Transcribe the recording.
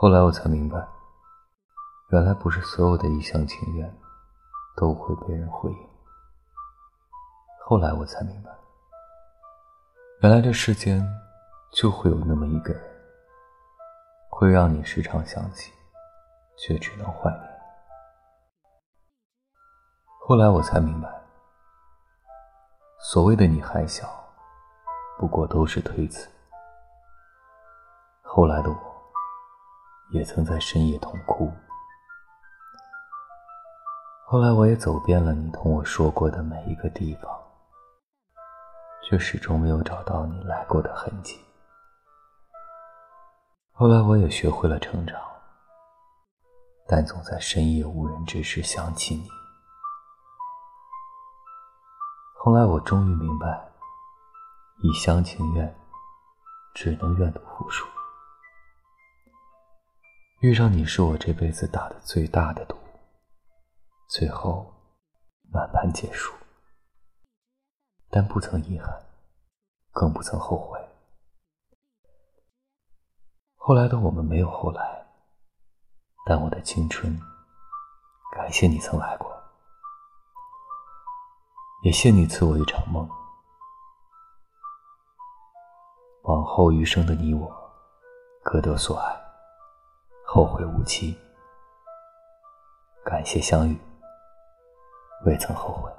后来我才明白，原来不是所有的一厢情愿都会被人回应。后来我才明白，原来这世间就会有那么一个人，会让你时常想起，却只能怀念。后来我才明白，所谓的你还小，不过都是推辞。后来的我。也曾在深夜痛哭。后来，我也走遍了你同我说过的每一个地方，却始终没有找到你来过的痕迹。后来，我也学会了成长，但总在深夜无人之时想起你。后来，我终于明白，一厢情愿，只能愿赌服输。遇上你是我这辈子打的最大的赌，最后满盘皆输，但不曾遗憾，更不曾后悔。后来的我们没有后来，但我的青春，感谢你曾来过，也谢你赐我一场梦。往后余生的你我，各得所爱。后会无期，感谢相遇，未曾后悔。